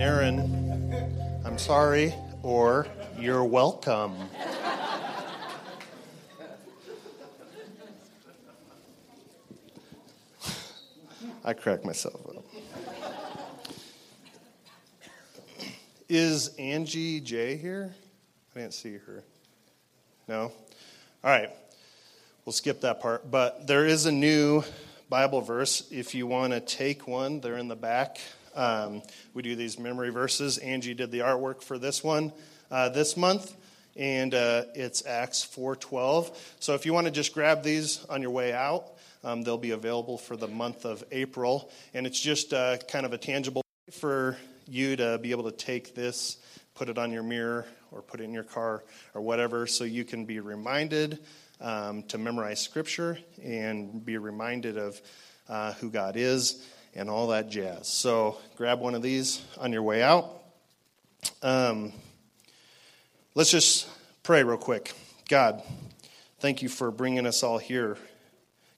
and Aaron, I'm sorry, or you're welcome. I crack myself up. Is Angie J here? I didn't see her. No? All right. We'll skip that part. But there is a new Bible verse. If you want to take one, they're in the back. Um, we do these memory verses. Angie did the artwork for this one uh, this month, and uh, it's Acts 4:12. So if you want to just grab these on your way out, um, they'll be available for the month of April, and it's just uh, kind of a tangible for you to be able to take this, put it on your mirror, or put it in your car, or whatever, so you can be reminded um, to memorize Scripture and be reminded of uh, who God is and all that jazz. So grab one of these on your way out. Um, let's just pray real quick. God, thank you for bringing us all here.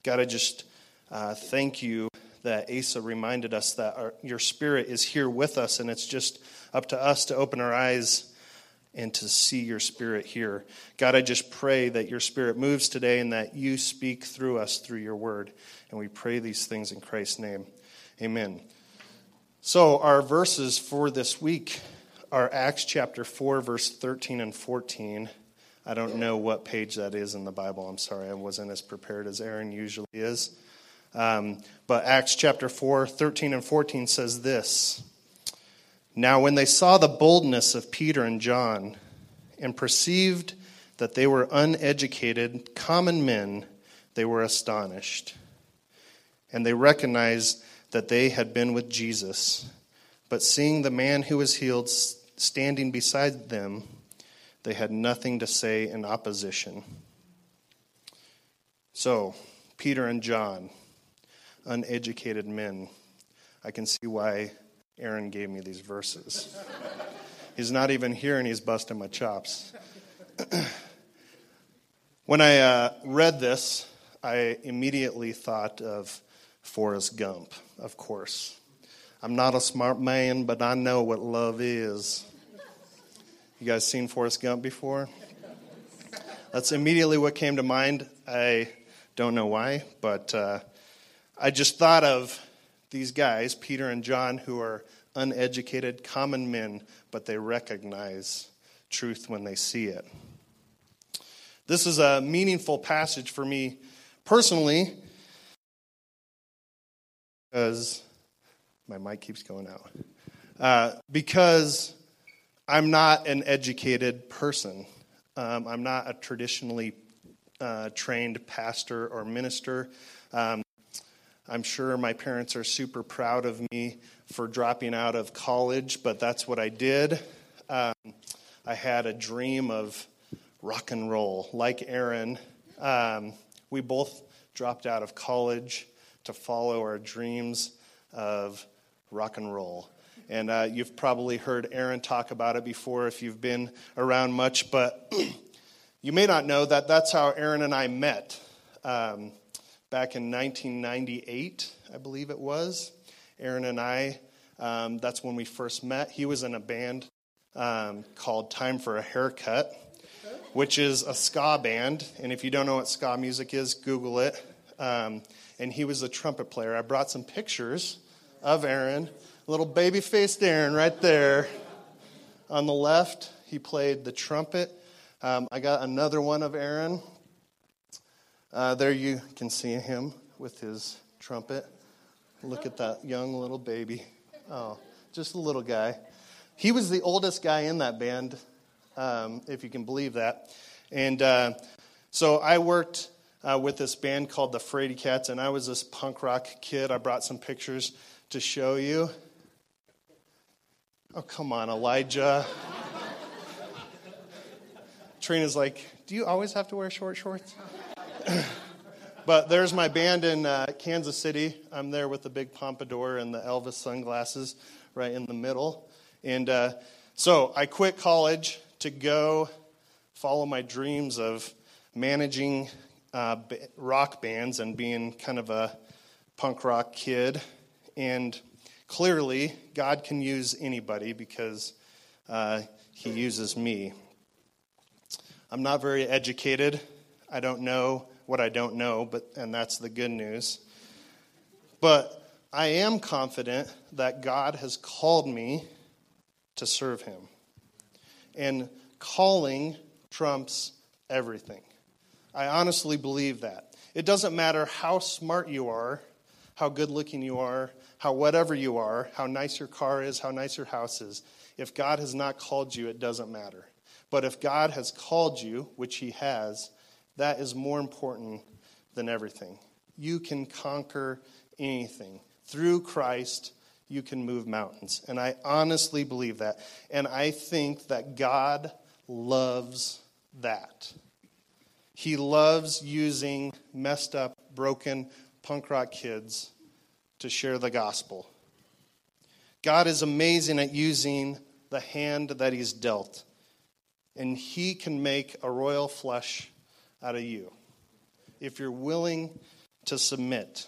God, I just uh, thank you that Asa reminded us that our, your spirit is here with us, and it's just up to us to open our eyes and to see your spirit here. God, I just pray that your spirit moves today and that you speak through us through your word. And we pray these things in Christ's name. Amen. So, our verses for this week are Acts chapter 4, verse 13 and 14. I don't know what page that is in the Bible. I'm sorry, I wasn't as prepared as Aaron usually is. Um, but Acts chapter 4, 13 and 14 says this Now, when they saw the boldness of Peter and John and perceived that they were uneducated, common men, they were astonished. And they recognized that they had been with Jesus. But seeing the man who was healed standing beside them, they had nothing to say in opposition. So, Peter and John, uneducated men. I can see why Aaron gave me these verses. he's not even here and he's busting my chops. when I uh, read this, I immediately thought of Forrest Gump, of course. I'm not a smart man, but I know what love is. You guys seen Forrest Gump before? That's immediately what came to mind. I don't know why, but uh, I just thought of these guys, Peter and John, who are uneducated, common men, but they recognize truth when they see it. This is a meaningful passage for me personally because my mic keeps going out. Uh, because I'm not an educated person. Um, I'm not a traditionally uh, trained pastor or minister. Um, I'm sure my parents are super proud of me for dropping out of college, but that's what I did. Um, I had a dream of rock and roll, like Aaron. Um, we both dropped out of college to follow our dreams of rock and roll. And uh, you've probably heard Aaron talk about it before if you've been around much, but you may not know that that's how Aaron and I met. Um, back in 1998, I believe it was. Aaron and I, um, that's when we first met. He was in a band um, called Time for a Haircut, which is a ska band. And if you don't know what ska music is, Google it. Um, and he was a trumpet player. I brought some pictures of Aaron, little baby faced Aaron right there. On the left, he played the trumpet. Um, I got another one of Aaron uh, there you can see him with his trumpet. Look at that young little baby. Oh, just a little guy. He was the oldest guy in that band, um, if you can believe that. And uh, so I worked uh, with this band called the Frady Cats, and I was this punk rock kid. I brought some pictures to show you. Oh, come on, Elijah. Trina's like, Do you always have to wear short shorts? but there's my band in uh, Kansas City. I'm there with the big pompadour and the Elvis sunglasses right in the middle. And uh, so I quit college to go follow my dreams of managing uh, rock bands and being kind of a punk rock kid. And clearly, God can use anybody because uh, He uses me. I'm not very educated. I don't know what I don't know, but and that's the good news. But I am confident that God has called me to serve him. And calling trumps everything. I honestly believe that. It doesn't matter how smart you are, how good looking you are, how whatever you are, how nice your car is, how nice your house is. If God has not called you, it doesn't matter. But if God has called you, which He has, that is more important than everything. You can conquer anything. Through Christ, you can move mountains. And I honestly believe that. And I think that God loves that. He loves using messed up, broken punk rock kids to share the gospel. God is amazing at using the hand that He's dealt and he can make a royal flesh out of you if you're willing to submit.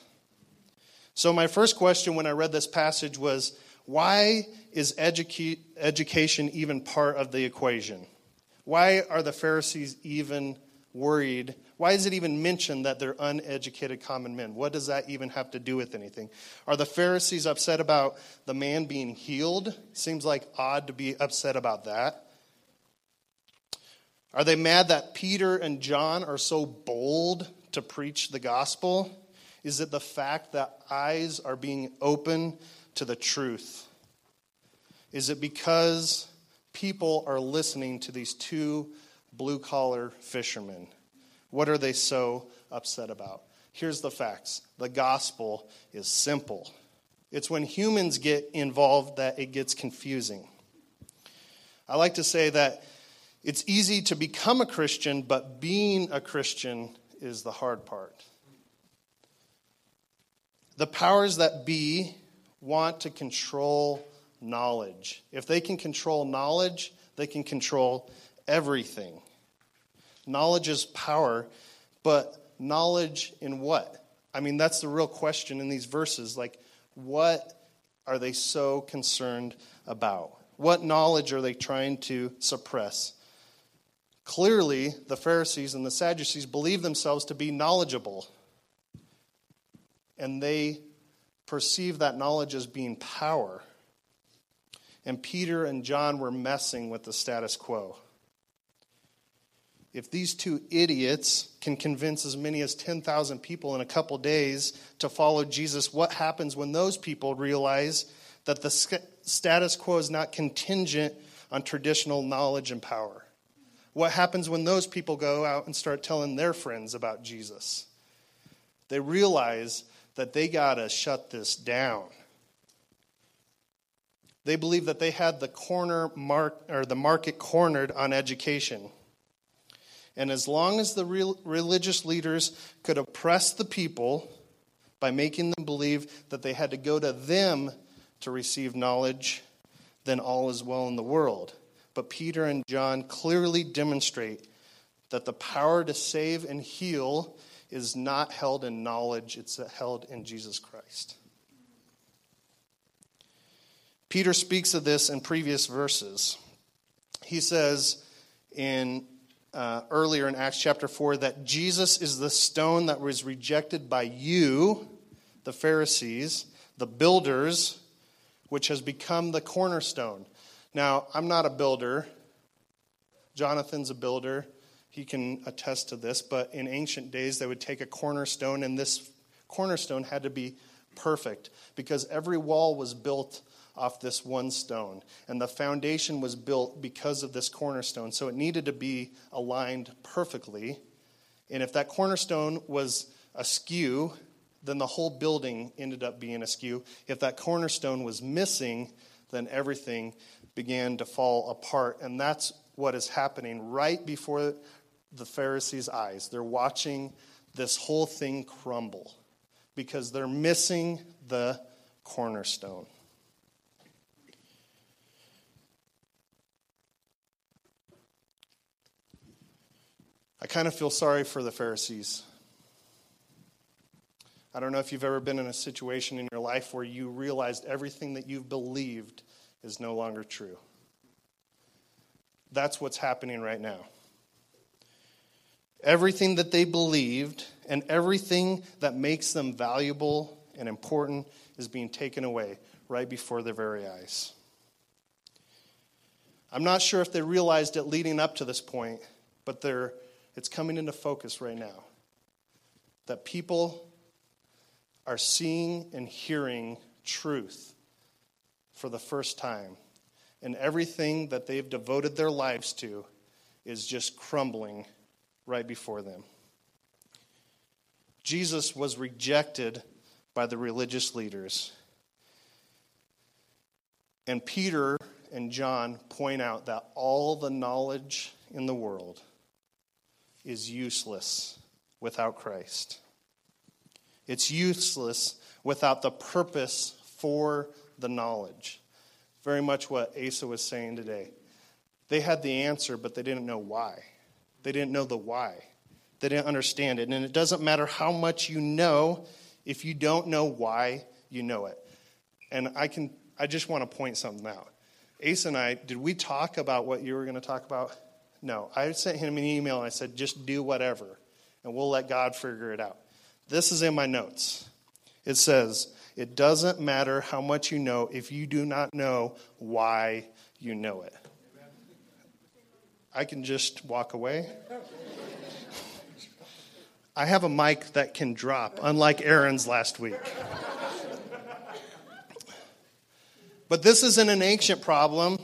So, my first question when I read this passage was why is educa- education even part of the equation? Why are the Pharisees even worried? Why is it even mentioned that they're uneducated common men? What does that even have to do with anything? Are the Pharisees upset about the man being healed? Seems like odd to be upset about that. Are they mad that Peter and John are so bold to preach the gospel? Is it the fact that eyes are being open to the truth? Is it because people are listening to these two blue collar fishermen? What are they so upset about? Here's the facts the gospel is simple. It's when humans get involved that it gets confusing. I like to say that it's easy to become a Christian, but being a Christian is the hard part. The powers that be want to control knowledge. If they can control knowledge, they can control everything. Knowledge is power, but knowledge in what? I mean, that's the real question in these verses. Like, what are they so concerned about? What knowledge are they trying to suppress? Clearly, the Pharisees and the Sadducees believe themselves to be knowledgeable. And they perceive that knowledge as being power. And Peter and John were messing with the status quo. If these two idiots can convince as many as 10,000 people in a couple days to follow Jesus, what happens when those people realize that the status quo is not contingent on traditional knowledge and power? What happens when those people go out and start telling their friends about Jesus? They realize that they got to shut this down. They believe that they had the corner mark or the market cornered on education. And as long as the religious leaders could oppress the people by making them believe that they had to go to them to receive knowledge, then all is well in the world. But Peter and John clearly demonstrate that the power to save and heal is not held in knowledge, it's held in Jesus Christ. Peter speaks of this in previous verses. He says in uh, earlier in Acts chapter 4 that Jesus is the stone that was rejected by you, the Pharisees, the builders, which has become the cornerstone. Now, I'm not a builder. Jonathan's a builder. He can attest to this, but in ancient days, they would take a cornerstone, and this cornerstone had to be perfect because every wall was built off this one stone. And the foundation was built because of this cornerstone. So it needed to be aligned perfectly. And if that cornerstone was askew, then the whole building ended up being askew. If that cornerstone was missing, then everything began to fall apart. And that's what is happening right before the Pharisees' eyes. They're watching this whole thing crumble because they're missing the cornerstone. I kind of feel sorry for the Pharisees. I don't know if you've ever been in a situation in your life where you realized everything that you've believed is no longer true. That's what's happening right now. Everything that they believed and everything that makes them valuable and important is being taken away right before their very eyes. I'm not sure if they realized it leading up to this point, but they're, it's coming into focus right now. That people are seeing and hearing truth for the first time. And everything that they've devoted their lives to is just crumbling right before them. Jesus was rejected by the religious leaders. And Peter and John point out that all the knowledge in the world is useless without Christ. It's useless without the purpose for the knowledge. Very much what Asa was saying today. They had the answer, but they didn't know why. They didn't know the why. They didn't understand it. And it doesn't matter how much you know if you don't know why you know it. And I can I just want to point something out. Asa and I, did we talk about what you were going to talk about? No. I sent him an email and I said, just do whatever, and we'll let God figure it out. This is in my notes. It says, It doesn't matter how much you know if you do not know why you know it. I can just walk away. I have a mic that can drop, unlike Aaron's last week. But this isn't an ancient problem.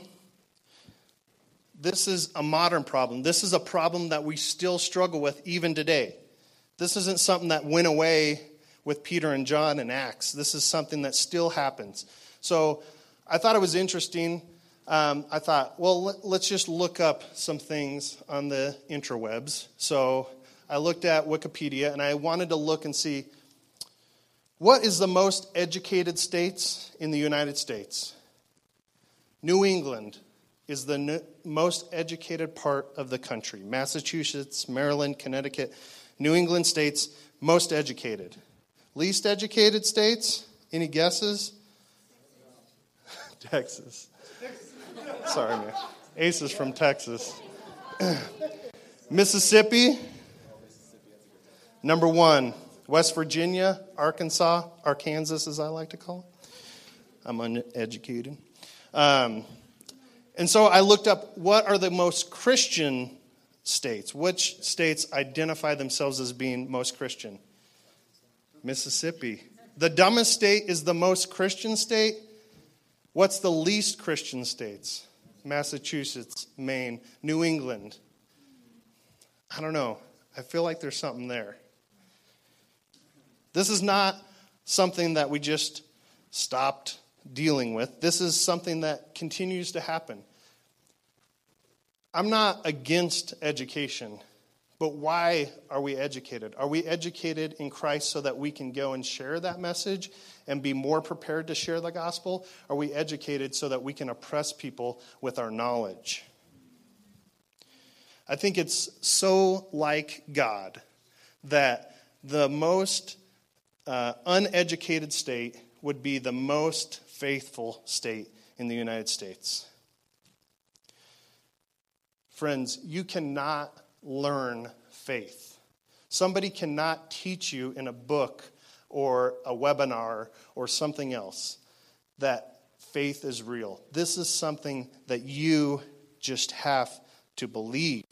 This is a modern problem. This is a problem that we still struggle with even today. This isn't something that went away with Peter and John and Acts. This is something that still happens. So I thought it was interesting. Um, I thought, well, let, let's just look up some things on the interwebs. So I looked at Wikipedia and I wanted to look and see what is the most educated states in the United States? New England is the most educated part of the country. Massachusetts, Maryland, Connecticut, New England states, most educated. Least educated states, any guesses? Texas. Sorry, man. Ace is from Texas. Mississippi, number one. West Virginia, Arkansas, Arkansas, as I like to call it. I'm uneducated. Um, and so I looked up what are the most Christian states? Which states identify themselves as being most Christian? Mississippi. The dumbest state is the most Christian state. What's the least Christian states? Massachusetts, Maine, New England. I don't know. I feel like there's something there. This is not something that we just stopped dealing with. This is something that continues to happen. I'm not against education, but why are we educated? Are we educated in Christ so that we can go and share that message and be more prepared to share the gospel? Are we educated so that we can oppress people with our knowledge? I think it's so like God that the most uh, uneducated state would be the most faithful state in the United States. Friends, you cannot learn faith. Somebody cannot teach you in a book or a webinar or something else that faith is real. This is something that you just have to believe.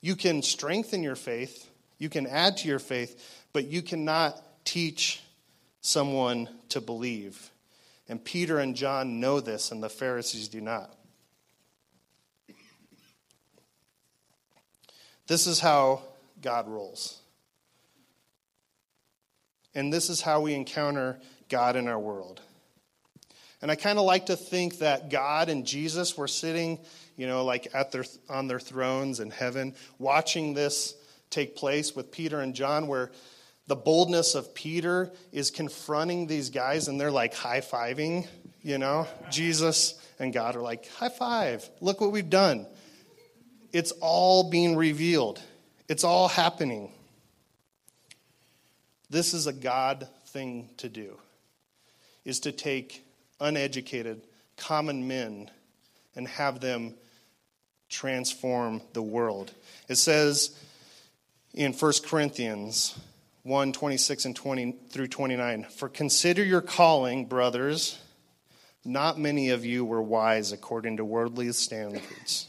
You can strengthen your faith, you can add to your faith, but you cannot teach someone to believe. And Peter and John know this, and the Pharisees do not. This is how God rules. And this is how we encounter God in our world. And I kind of like to think that God and Jesus were sitting, you know, like at their on their thrones in heaven, watching this take place with Peter and John, where the boldness of Peter is confronting these guys and they're like high fiving, you know? Jesus and God are like, high five, look what we've done. It's all being revealed, it's all happening. This is a God thing to do. is to take uneducated, common men and have them transform the world. It says in 1 Corinthians 1 26 and 20 through 29 For consider your calling, brothers. Not many of you were wise according to worldly standards,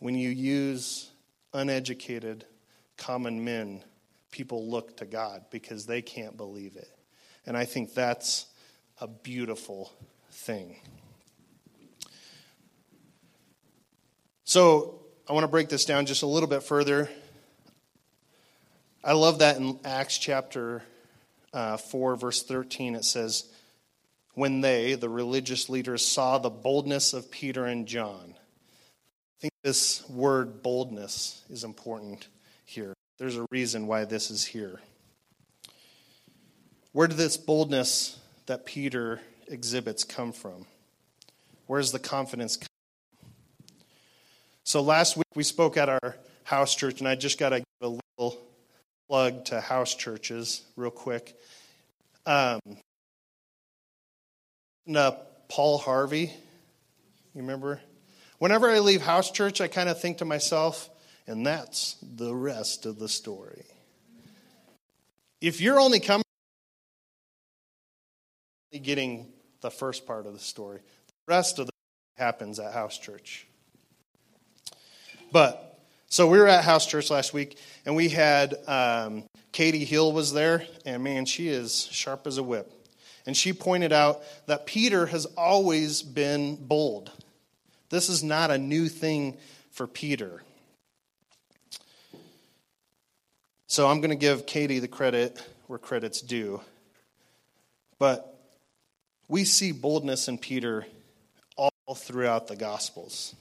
When you use uneducated, common men people look to God because they can't believe it. And I think that's a beautiful thing. So I want to break this down just a little bit further. I love that in Acts chapter uh, 4, verse 13, it says, When they, the religious leaders, saw the boldness of Peter and John. This word boldness is important here. There's a reason why this is here. Where did this boldness that Peter exhibits come from? Where's the confidence come from? So last week we spoke at our house church, and I just got to give a little plug to house churches real quick. Um, uh, Paul Harvey, you remember? Whenever I leave house church, I kind of think to myself, and that's the rest of the story. If you're only coming, getting the first part of the story, the rest of the happens at house church. But so we were at house church last week, and we had um, Katie Hill was there, and man, she is sharp as a whip. And she pointed out that Peter has always been bold. This is not a new thing for Peter. So I'm going to give Katie the credit where credit's due. But we see boldness in Peter all throughout the Gospels.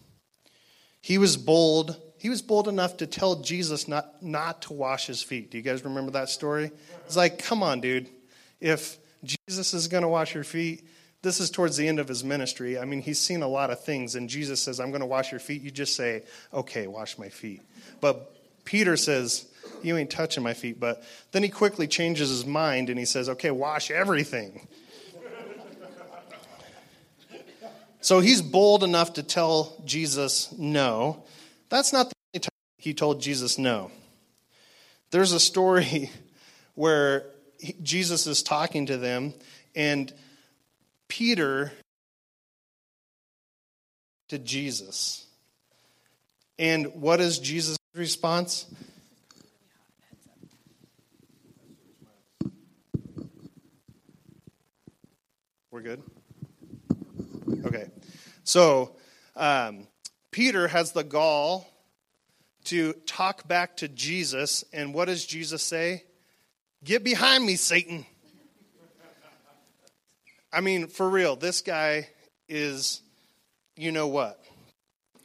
He was bold. He was bold enough to tell Jesus not, not to wash his feet. Do you guys remember that story? It's like, come on, dude. If Jesus is going to wash your feet, this is towards the end of his ministry. I mean, he's seen a lot of things, and Jesus says, I'm going to wash your feet. You just say, okay, wash my feet. But Peter says, you ain't touching my feet. But then he quickly changes his mind and he says, Okay, wash everything. so he's bold enough to tell Jesus no. That's not the only time he told Jesus no. There's a story where Jesus is talking to them, and Peter to Jesus. And what is Jesus' response? We're good? Okay. So, um, Peter has the gall to talk back to Jesus, and what does Jesus say? Get behind me, Satan. I mean, for real, this guy is, you know what?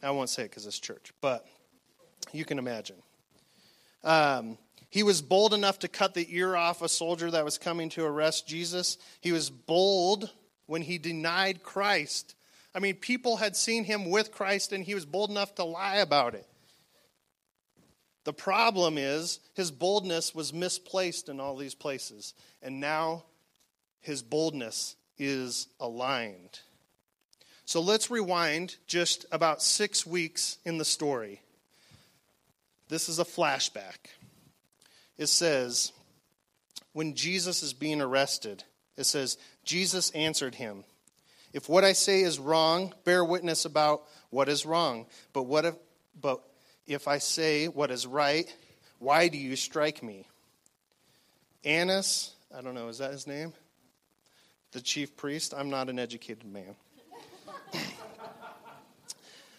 I won't say it because it's church, but you can imagine. Um, he was bold enough to cut the ear off a soldier that was coming to arrest Jesus. He was bold when he denied Christ. I mean, people had seen him with Christ and he was bold enough to lie about it. The problem is his boldness was misplaced in all these places, and now his boldness is aligned. So let's rewind just about six weeks in the story. This is a flashback. It says, when Jesus is being arrested, it says, Jesus answered him, If what I say is wrong, bear witness about what is wrong. But, what if, but if I say what is right, why do you strike me? Annas, I don't know, is that his name? The chief priest? I'm not an educated man.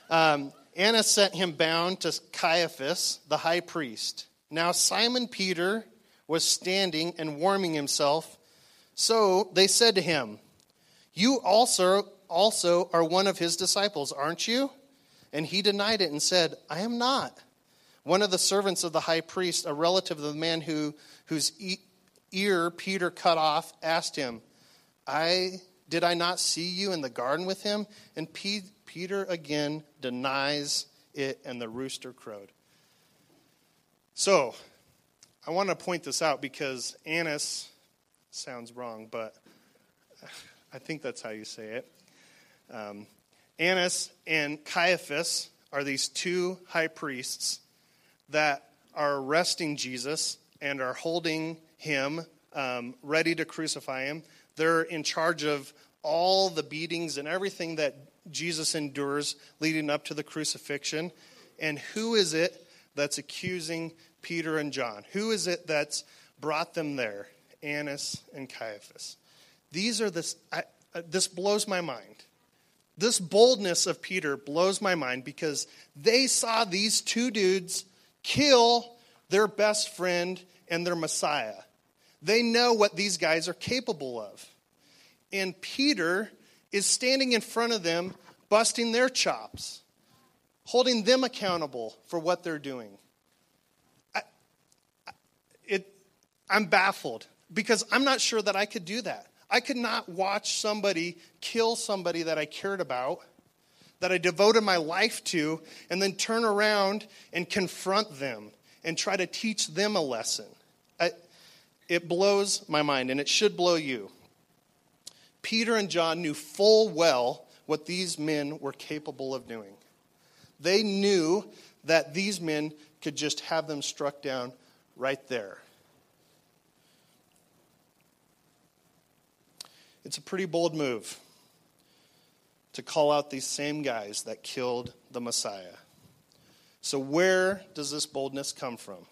um, Annas sent him bound to Caiaphas, the high priest. Now Simon Peter was standing and warming himself So they said to him, You also, also are one of his disciples, aren't you? And he denied it and said, I am not. One of the servants of the high priest, a relative of the man who, whose ear Peter cut off, asked him, I did I not see you in the garden with him? And P- Peter again denies it, and the rooster crowed. So, I want to point this out because Annas sounds wrong, but I think that's how you say it. Um, Annas and Caiaphas are these two high priests that are arresting Jesus and are holding him um, ready to crucify him. They're in charge of all the beatings and everything that Jesus endures leading up to the crucifixion. And who is it that's accusing Peter and John? Who is it that's brought them there? Annas and Caiaphas. These are this. I, uh, this blows my mind. This boldness of Peter blows my mind because they saw these two dudes kill their best friend and their Messiah. They know what these guys are capable of. And Peter is standing in front of them, busting their chops, holding them accountable for what they're doing. I, it, I'm baffled because I'm not sure that I could do that. I could not watch somebody kill somebody that I cared about, that I devoted my life to, and then turn around and confront them and try to teach them a lesson. It blows my mind, and it should blow you. Peter and John knew full well what these men were capable of doing. They knew that these men could just have them struck down right there. It's a pretty bold move to call out these same guys that killed the Messiah. So, where does this boldness come from?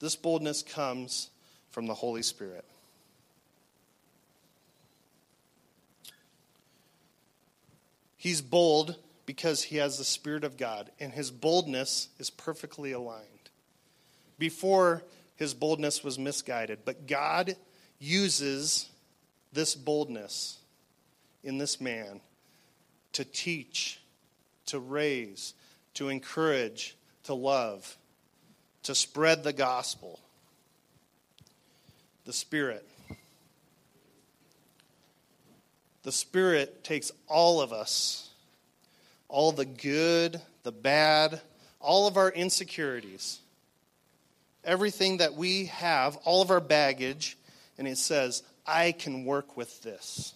This boldness comes from the Holy Spirit. He's bold because he has the Spirit of God, and his boldness is perfectly aligned. Before, his boldness was misguided, but God uses this boldness in this man to teach, to raise, to encourage, to love, to spread the gospel. The Spirit. The Spirit takes all of us, all the good, the bad, all of our insecurities, everything that we have, all of our baggage, and it says, I can work with this.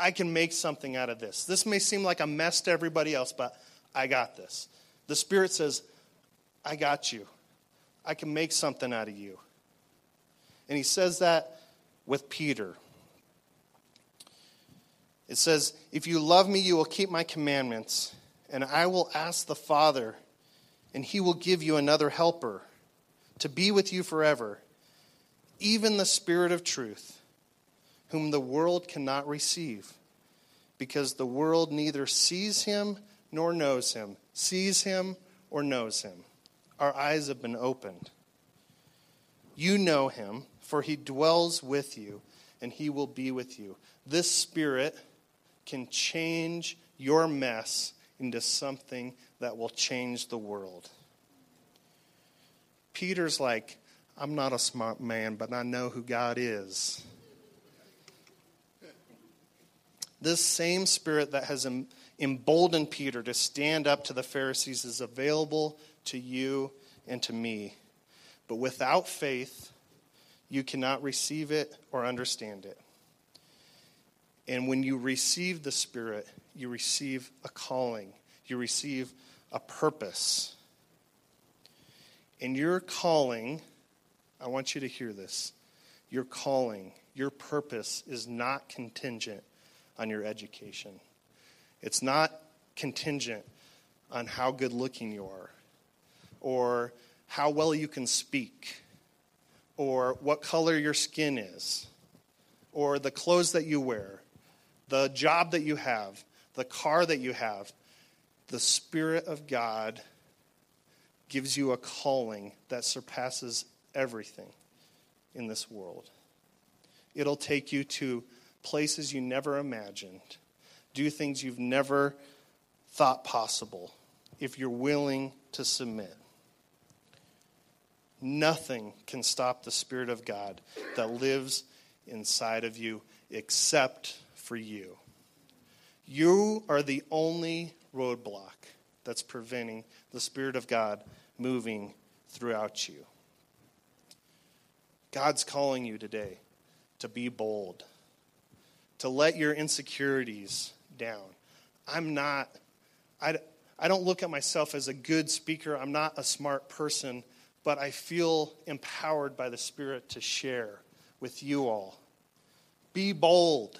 I can make something out of this. This may seem like a mess to everybody else, but I got this. The Spirit says, I got you. I can make something out of you. And he says that with Peter. It says, If you love me, you will keep my commandments, and I will ask the Father, and he will give you another helper to be with you forever even the Spirit of truth, whom the world cannot receive, because the world neither sees him nor knows him, sees him or knows him. Our eyes have been opened. You know him, for he dwells with you, and he will be with you. This Spirit can change your mess into something that will change the world. Peter's like, I'm not a smart man, but I know who God is. This same spirit that has emboldened Peter to stand up to the Pharisees is available to you and to me. But without faith, you cannot receive it or understand it. And when you receive the Spirit, you receive a calling, you receive a purpose. And your calling I want you to hear this. Your calling, your purpose is not contingent on your education. It's not contingent on how good looking you are, or how well you can speak, or what color your skin is, or the clothes that you wear, the job that you have, the car that you have. The Spirit of God gives you a calling that surpasses everything in this world. It'll take you to places you never imagined, do things you've never thought possible if you're willing to submit. Nothing can stop the Spirit of God that lives inside of you except for you. You are the only roadblock that's preventing the Spirit of God moving throughout you. God's calling you today to be bold, to let your insecurities down. I'm not, I, I don't look at myself as a good speaker. I'm not a smart person, but I feel empowered by the Spirit to share with you all. Be bold.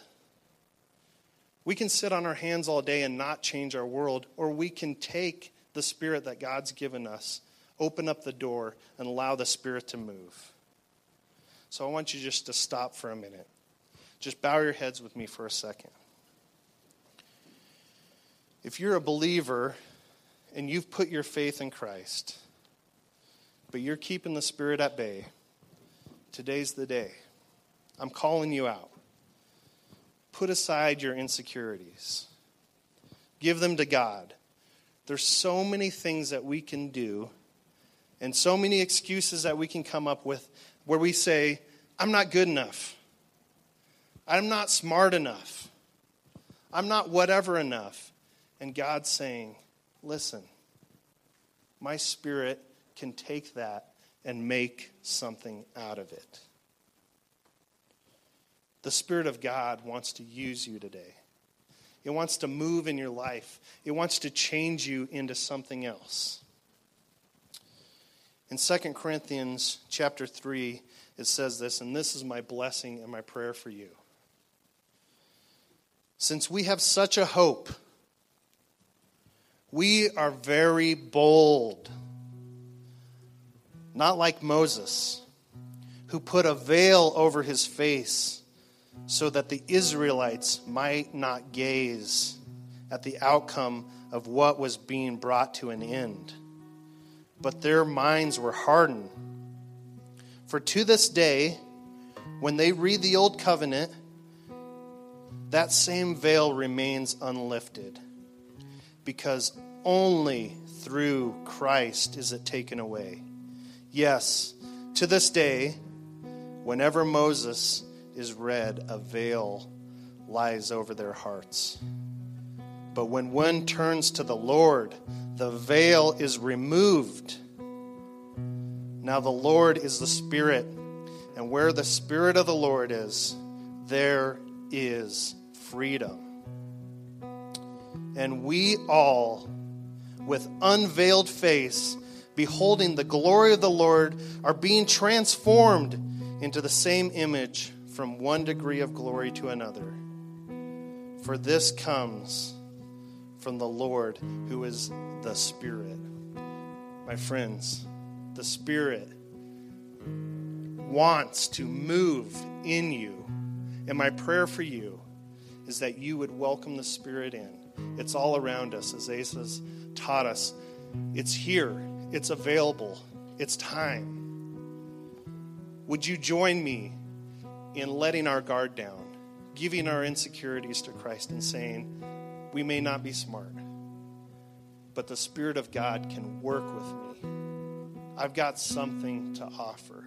We can sit on our hands all day and not change our world, or we can take the Spirit that God's given us, open up the door, and allow the Spirit to move. So I want you just to stop for a minute. Just bow your heads with me for a second. If you're a believer and you've put your faith in Christ, but you're keeping the Spirit at bay, today's the day. I'm calling you out. Put aside your insecurities, give them to God. There's so many things that we can do and so many excuses that we can come up with where we say, I'm not good enough. I'm not smart enough. I'm not whatever enough. And God's saying, listen, my spirit can take that and make something out of it. The Spirit of God wants to use you today. It wants to move in your life. It wants to change you into something else. In 2 Corinthians chapter 3, it says this, and this is my blessing and my prayer for you. Since we have such a hope, we are very bold. Not like Moses, who put a veil over his face so that the Israelites might not gaze at the outcome of what was being brought to an end but their minds were hardened. For to this day, when they read the Old Covenant, that same veil remains unlifted because only through Christ is it taken away. Yes, to this day, whenever Moses is read, a veil lies over their hearts. But when one turns to the Lord, the veil is removed. Now the Lord is the Spirit, and where the Spirit of the Lord is, there is freedom. And we all, with unveiled face, beholding the glory of the Lord, are being transformed into the same image from one degree of glory to another. For this comes from the Lord who is the Spirit. My friends, the Spirit wants to move in you. And my prayer for you is that you would welcome the Spirit in. It's all around us, as Asa's taught us. It's here, it's available, it's time. Would you join me in letting our guard down, giving our insecurities to Christ, and saying, We may not be smart but the Spirit of God can work with me. I've got something to offer.